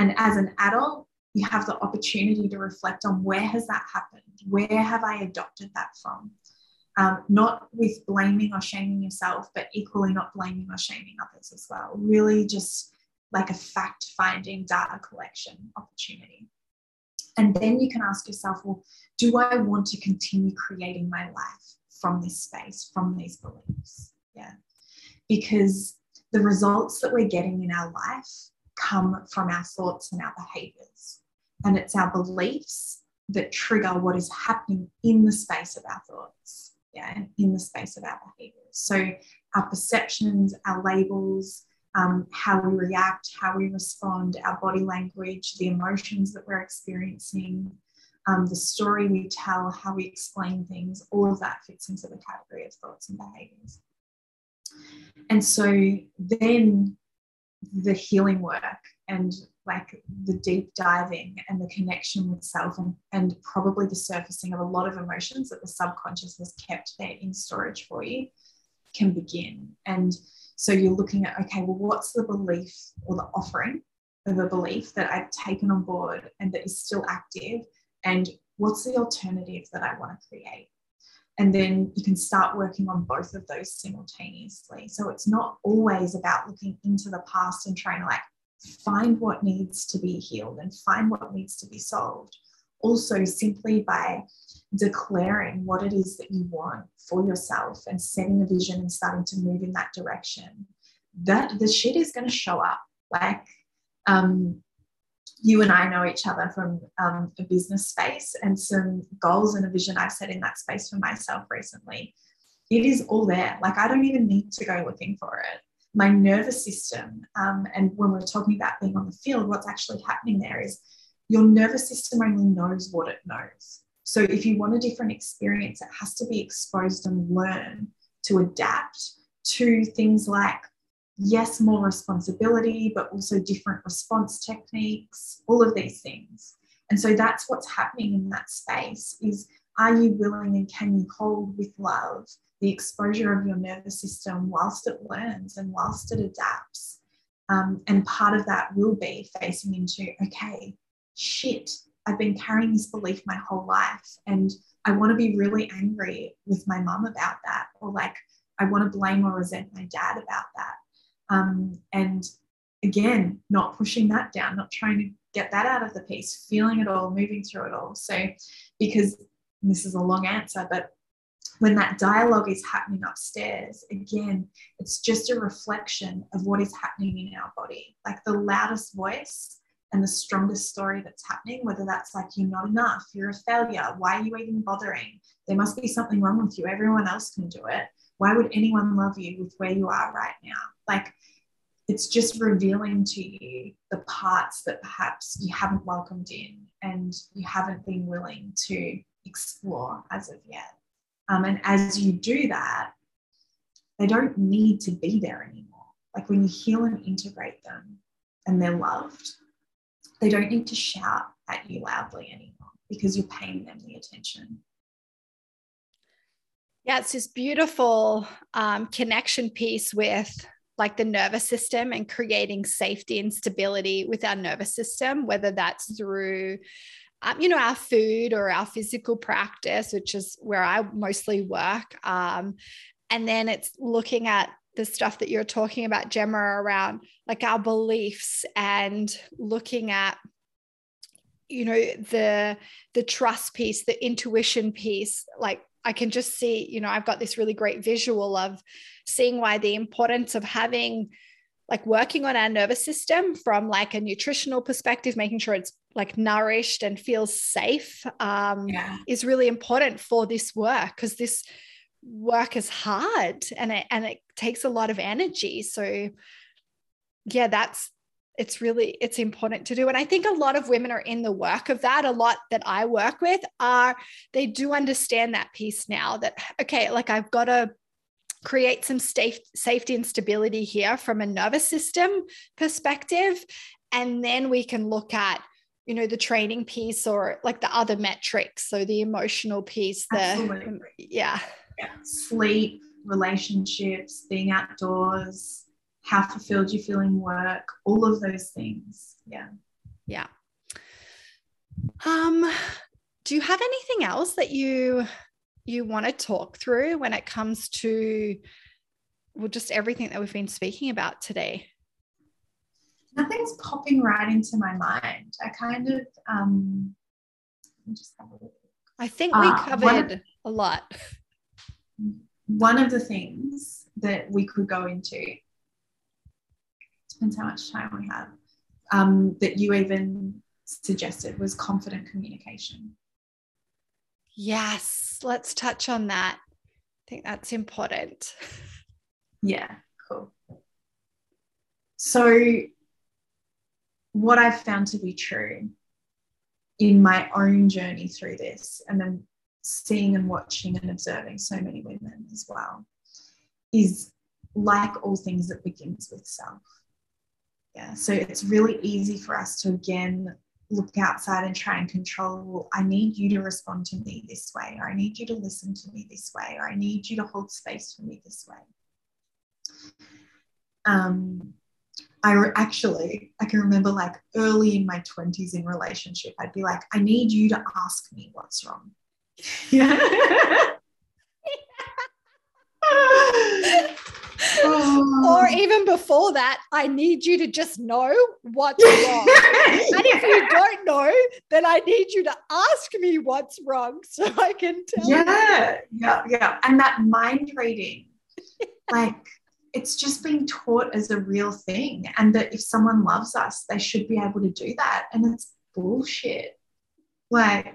And as an adult, you have the opportunity to reflect on where has that happened? Where have I adopted that from? Um, not with blaming or shaming yourself, but equally not blaming or shaming others as well. Really just like a fact finding data collection opportunity. And then you can ask yourself, well, do I want to continue creating my life from this space, from these beliefs? Yeah. Because the results that we're getting in our life come from our thoughts and our behaviors. And it's our beliefs that trigger what is happening in the space of our thoughts. yeah, in the space of our behaviors. So our perceptions, our labels, um, how we react, how we respond, our body language, the emotions that we're experiencing, um, the story we tell, how we explain things, all of that fits into the category of thoughts and behaviors. And so then the healing work and like the deep diving and the connection with self and, and probably the surfacing of a lot of emotions that the subconscious has kept there in storage for you can begin. And so you're looking at, okay, well, what's the belief or the offering of a belief that I've taken on board and that is still active? And what's the alternative that I want to create? And then you can start working on both of those simultaneously. So it's not always about looking into the past and trying to like find what needs to be healed and find what needs to be solved. Also, simply by declaring what it is that you want for yourself and setting a vision and starting to move in that direction, that the shit is going to show up. Like, um, you and I know each other from um, a business space and some goals and a vision I've set in that space for myself recently. It is all there. Like, I don't even need to go looking for it. My nervous system, um, and when we're talking about being on the field, what's actually happening there is your nervous system only knows what it knows. So if you want a different experience, it has to be exposed and learn to adapt to things like, yes, more responsibility, but also different response techniques, all of these things. And so that's what's happening in that space is are you willing and can you hold with love the exposure of your nervous system whilst it learns and whilst it adapts? Um, and part of that will be facing into, okay, shit, I've been carrying this belief my whole life. And I want to be really angry with my mum about that. Or like, I want to blame or resent my dad about that. Um, and again, not pushing that down, not trying to get that out of the piece, feeling it all, moving through it all. So, because this is a long answer, but when that dialogue is happening upstairs, again, it's just a reflection of what is happening in our body. Like the loudest voice and the strongest story that's happening, whether that's like you're not enough, you're a failure, why are you even bothering? There must be something wrong with you. Everyone else can do it. Why would anyone love you with where you are right now? Like it's just revealing to you the parts that perhaps you haven't welcomed in and you haven't been willing to explore as of yet. Um, and as you do that, they don't need to be there anymore. Like when you heal and integrate them and they're loved, they don't need to shout at you loudly anymore because you're paying them the attention. Yeah, it's this beautiful um, connection piece with like the nervous system and creating safety and stability with our nervous system, whether that's through um, you know, our food or our physical practice, which is where I mostly work. Um, and then it's looking at the stuff that you're talking about, Gemma, around like our beliefs and looking at you know the the trust piece the intuition piece like i can just see you know i've got this really great visual of seeing why the importance of having like working on our nervous system from like a nutritional perspective making sure it's like nourished and feels safe um, yeah. is really important for this work because this work is hard and it and it takes a lot of energy so yeah that's it's really it's important to do. And i think a lot of women are in the work of that. A lot that i work with are they do understand that piece now that okay like i've got to create some safe, safety and stability here from a nervous system perspective. And then we can look at you know the training piece or like the other metrics so the emotional piece the Absolutely. yeah. Sleep, relationships, being outdoors, how fulfilled you feel in work, all of those things. Yeah. Yeah. Um, do you have anything else that you you want to talk through when it comes to well just everything that we've been speaking about today? Nothing's popping right into my mind. I kind of um just have a look. I think we uh, covered a lot one of the things that we could go into depends how much time we have um, that you even suggested was confident communication yes let's touch on that I think that's important. Yeah, cool. So, what I've found to be true in my own journey through this, and then seeing and watching and observing so many women as well, is like all things that begins with self. Yeah, so it's really easy for us to again look outside and try and control, well, I need you to respond to me this way, or I need you to listen to me this way, or I need you to hold space for me this way. Um, I re- actually, I can remember like early in my 20s in relationship, I'd be like, I need you to ask me what's wrong. Yeah. or oh. even before that, I need you to just know what's wrong. and if you don't know, then I need you to ask me what's wrong so I can tell. Yeah, you. yeah, yeah. And that mind reading, like it's just being taught as a real thing. And that if someone loves us, they should be able to do that. And it's bullshit. Like,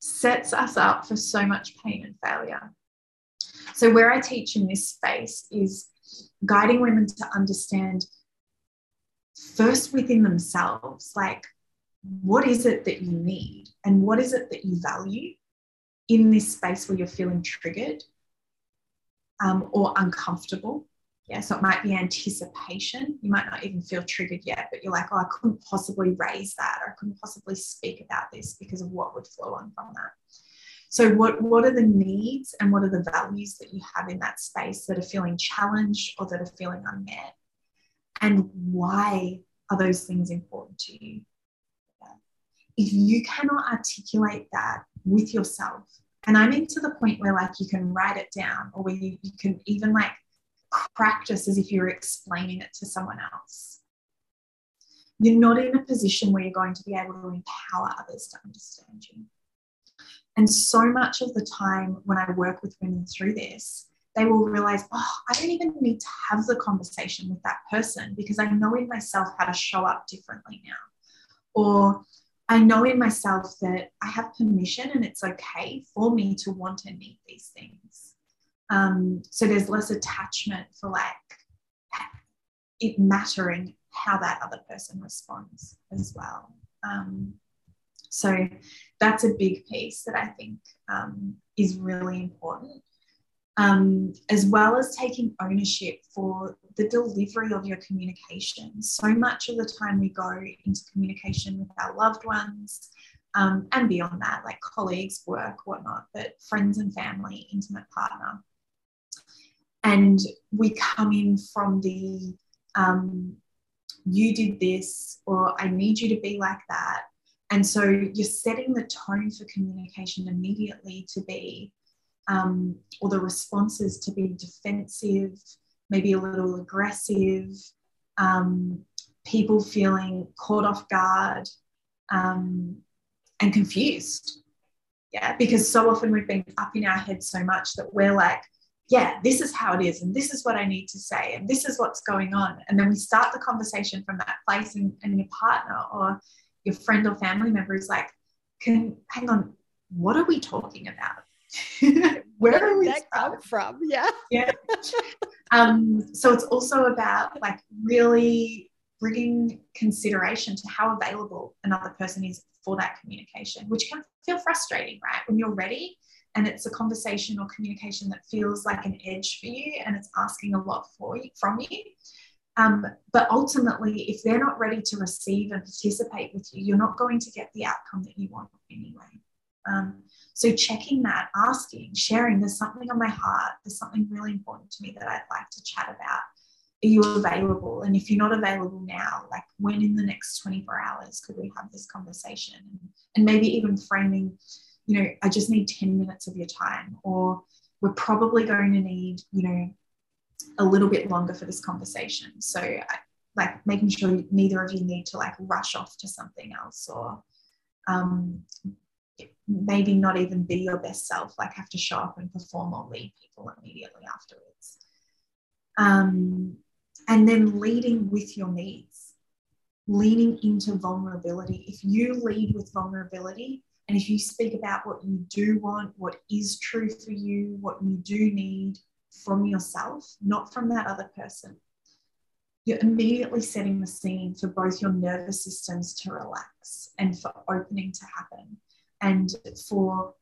sets us up for so much pain and failure. So, where I teach in this space is guiding women to understand first within themselves, like, what is it that you need and what is it that you value in this space where you're feeling triggered um, or uncomfortable. Yeah, so it might be anticipation. You might not even feel triggered yet, but you're like, oh, I couldn't possibly raise that or I couldn't possibly speak about this because of what would flow on from that. So, what, what are the needs and what are the values that you have in that space that are feeling challenged or that are feeling unmet? And why are those things important to you? If you cannot articulate that with yourself, and I mean to the point where like you can write it down or where you, you can even like practice as if you're explaining it to someone else. You're not in a position where you're going to be able to empower others to understand you. And so much of the time when I work with women through this, they will realize, oh, I don't even need to have the conversation with that person because I know in myself how to show up differently now. Or I know in myself that I have permission and it's okay for me to want and need these things. Um, so there's less attachment for like it mattering how that other person responds as well. Um, so that's a big piece that I think um, is really important um, as well as taking ownership for the delivery of your communication. So much of the time we go into communication with our loved ones um, and beyond that, like colleagues, work, whatnot, but friends and family, intimate partner. And we come in from the um, you did this, or I need you to be like that. And so you're setting the tone for communication immediately to be um, or the responses to be defensive, maybe a little aggressive, um, people feeling caught off guard um, and confused. Yeah, because so often we've been up in our heads so much that we're like, yeah, this is how it is, and this is what I need to say, and this is what's going on. And then we start the conversation from that place, and, and your partner or your friend or family member is like, can hang on, what are we talking about? Where are we come from? Yeah. yeah. Um, so it's also about like really bringing consideration to how available another person is for that communication, which can feel frustrating, right? When you're ready and it's a conversation or communication that feels like an edge for you and it's asking a lot for you, from you. Um, but ultimately, if they're not ready to receive and participate with you, you're not going to get the outcome that you want anyway. Um, so checking that, asking, sharing, there's something on my heart, there's something really important to me that I'd like to chat about. Are you available? And if you're not available now, like when in the next 24 hours could we have this conversation? And maybe even framing, you know, I just need 10 minutes of your time, or we're probably going to need, you know, a little bit longer for this conversation. So, like making sure neither of you need to like rush off to something else or um, maybe not even be your best self, like have to show up and perform or lead people immediately afterwards. Um, and then leading with your needs, leaning into vulnerability. If you lead with vulnerability, And if you speak about what you do want, what is true for you, what you do need from yourself, not from that other person, you're immediately setting the scene for both your nervous systems to relax and for opening to happen and for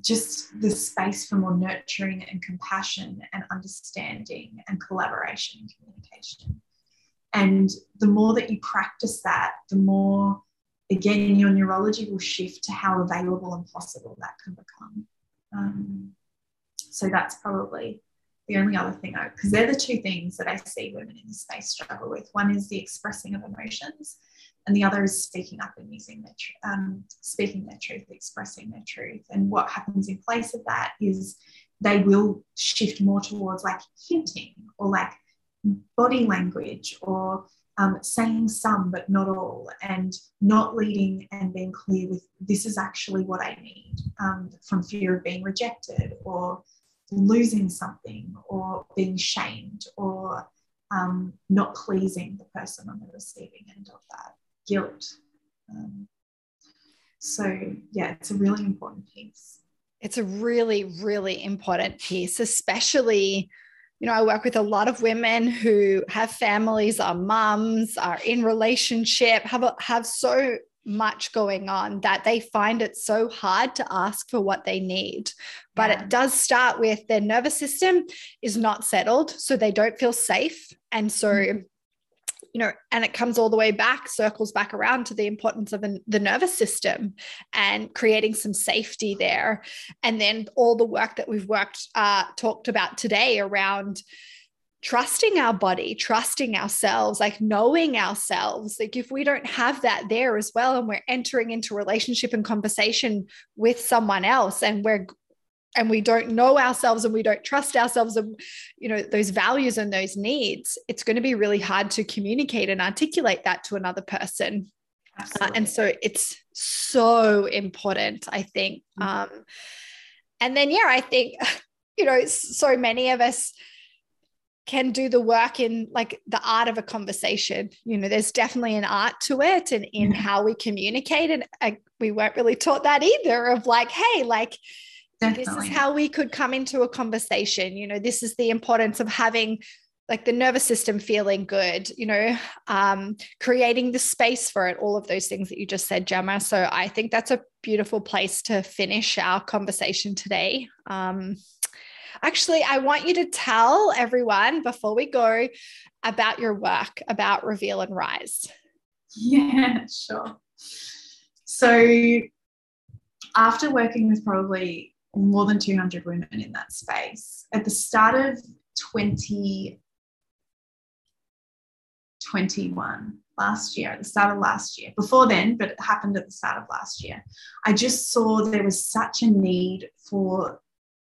just the space for more nurturing and compassion and understanding and collaboration and communication. And the more that you practice that, the more, again, your neurology will shift to how available and possible that can become. Um, so that's probably the only other thing I, because they're the two things that I see women in this space struggle with. One is the expressing of emotions, and the other is speaking up and using their tr- um, speaking their truth, expressing their truth. And what happens in place of that is they will shift more towards like hinting or like body language or um, saying some but not all and not leading and being clear with this is actually what I need um, from fear of being rejected or losing something or being shamed or um, not pleasing the person on the receiving end of that guilt. Um, so, yeah, it's a really important piece. It's a really, really important piece, especially. You know, I work with a lot of women who have families, are mums, are in relationship, have have so much going on that they find it so hard to ask for what they need. But yeah. it does start with their nervous system is not settled, so they don't feel safe. And so, mm-hmm. you know, and it comes all the way back, circles back around to the importance of an, the nervous system and creating some safety there. And then all the work that we've worked, uh, talked about today around trusting our body, trusting ourselves, like knowing ourselves. Like if we don't have that there as well, and we're entering into relationship and conversation with someone else, and we're and we don't know ourselves and we don't trust ourselves and you know those values and those needs it's going to be really hard to communicate and articulate that to another person uh, and so it's so important i think mm-hmm. um and then yeah i think you know so many of us can do the work in like the art of a conversation. You know, there's definitely an art to it and in how we communicate. And I, we weren't really taught that either of like, hey, like, definitely. this is how we could come into a conversation. You know, this is the importance of having like the nervous system feeling good, you know, um, creating the space for it, all of those things that you just said, Gemma. So I think that's a beautiful place to finish our conversation today. Um, Actually, I want you to tell everyone before we go about your work, about Reveal and Rise. Yeah, sure. So, after working with probably more than 200 women in that space, at the start of 2021, last year, at the start of last year, before then, but it happened at the start of last year, I just saw there was such a need for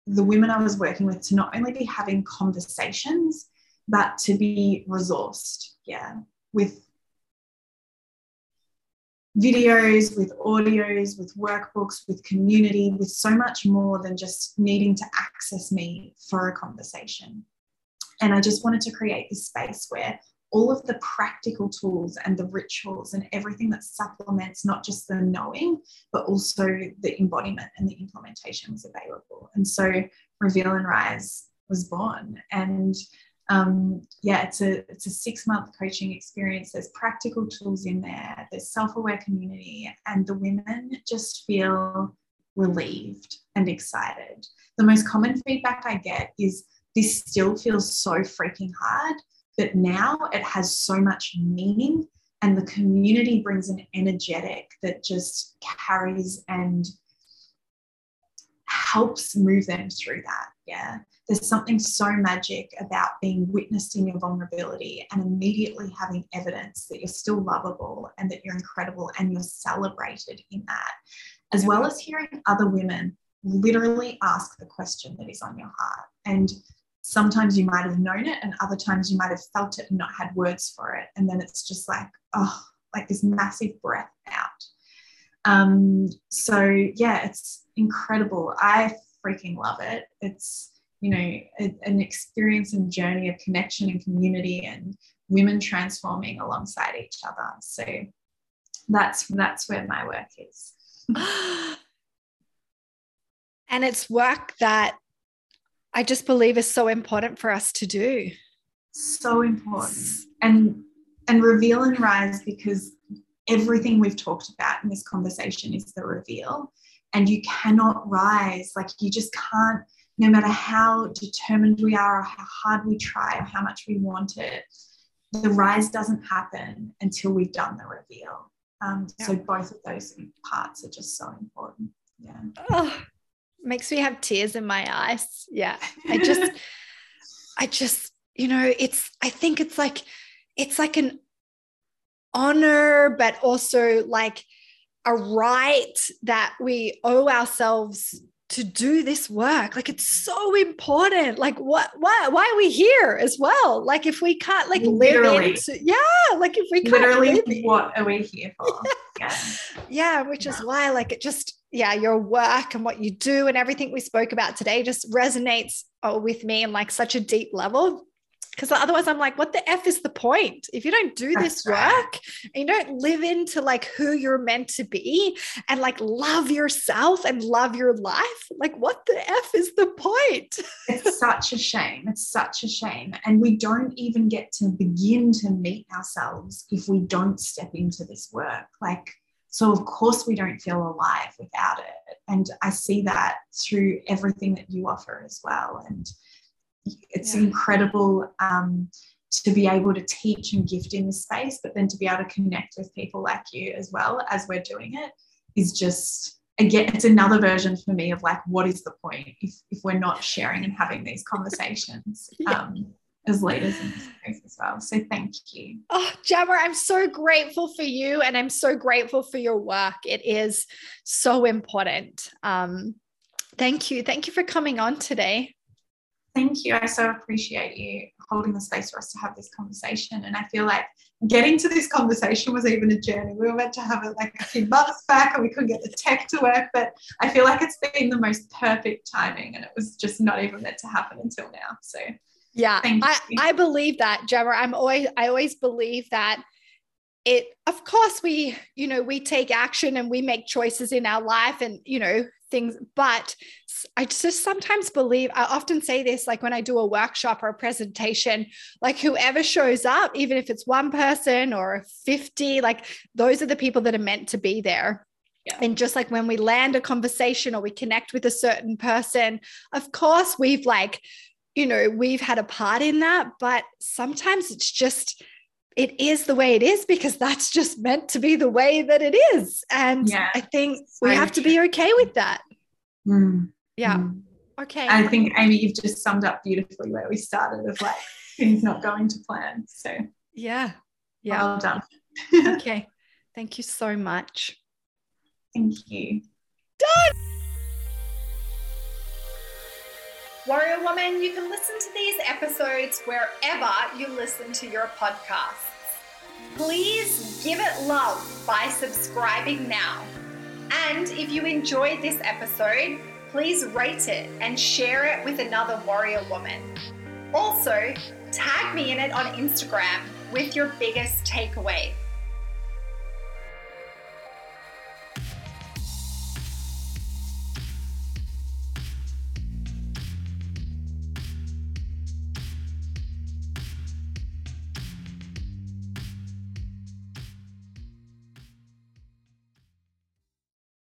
the women I was working with to not only be having conversations, but to be resourced, yeah, with videos, with audios, with workbooks, with community, with so much more than just needing to access me for a conversation. And I just wanted to create this space where all of the practical tools and the rituals and everything that supplements not just the knowing, but also the embodiment and the implementation was available. And so Reveal and Rise was born. And um, yeah, it's a it's a six month coaching experience. There's practical tools in there. There's self aware community, and the women just feel relieved and excited. The most common feedback I get is this still feels so freaking hard, but now it has so much meaning, and the community brings an energetic that just carries and helps move them through that. Yeah. There's something so magic about being witnessed in your vulnerability and immediately having evidence that you're still lovable and that you're incredible and you're celebrated in that, as well as hearing other women literally ask the question that is on your heart. And sometimes you might have known it and other times you might have felt it and not had words for it. And then it's just like oh like this massive breath out. Um so yeah it's incredible. I freaking love it. It's you know a, an experience and journey of connection and community and women transforming alongside each other so that's that's where my work is and it's work that I just believe is so important for us to do. So important. And and reveal and rise because everything we've talked about in this conversation is the reveal. And you cannot rise. Like you just can't, no matter how determined we are or how hard we try or how much we want it, the rise doesn't happen until we've done the reveal. Um, yeah. So both of those parts are just so important. Yeah. Oh, makes me have tears in my eyes. Yeah. I just, I just, you know, it's, I think it's like, it's like an honor, but also like a right that we owe ourselves to do this work like it's so important like what why why are we here as well like if we can't like literally. into yeah like if we can't literally what are we here for yeah. yeah which yeah. is why like it just yeah your work and what you do and everything we spoke about today just resonates oh, with me in like such a deep level because otherwise i'm like what the f is the point? If you don't do this work and you don't live into like who you're meant to be and like love yourself and love your life like what the f is the point? It's such a shame. It's such a shame. And we don't even get to begin to meet ourselves if we don't step into this work. Like so of course we don't feel alive without it. And i see that through everything that you offer as well. And it's yeah. incredible um, to be able to teach and gift in this space, but then to be able to connect with people like you as well as we're doing it is just again it's another version for me of like what is the point if, if we're not sharing and having these conversations yeah. um, as leaders in this space as well. So thank you. Oh Gemma i'm so grateful for you and i'm so grateful for your work. It is so important. Um, thank you. Thank you for coming on today thank you. I so appreciate you holding the space for us to have this conversation. And I feel like getting to this conversation was even a journey. We were meant to have it like a few months back and we couldn't get the tech to work, but I feel like it's been the most perfect timing and it was just not even meant to happen until now. So yeah, I, I believe that, Gemma. I'm always I always believe that it of course we you know we take action and we make choices in our life and you know things but i just sometimes believe i often say this like when i do a workshop or a presentation like whoever shows up even if it's one person or 50 like those are the people that are meant to be there yeah. And just like when we land a conversation or we connect with a certain person, of course, we've like, you know, we've had a part in that, but sometimes it's just, it is the way it is because that's just meant to be the way that it is. And yeah, I think we have to be okay with that. Mm. Yeah. Mm. Okay. I think, Amy, you've just summed up beautifully where we started of like things not going to plan. So, yeah. Yeah. Well done. okay. Thank you so much. Thank you. Done. Warrior Woman, you can listen to these episodes wherever you listen to your podcasts. Please give it love by subscribing now. And if you enjoyed this episode, please rate it and share it with another warrior woman. Also, tag me in it on Instagram with your biggest takeaway.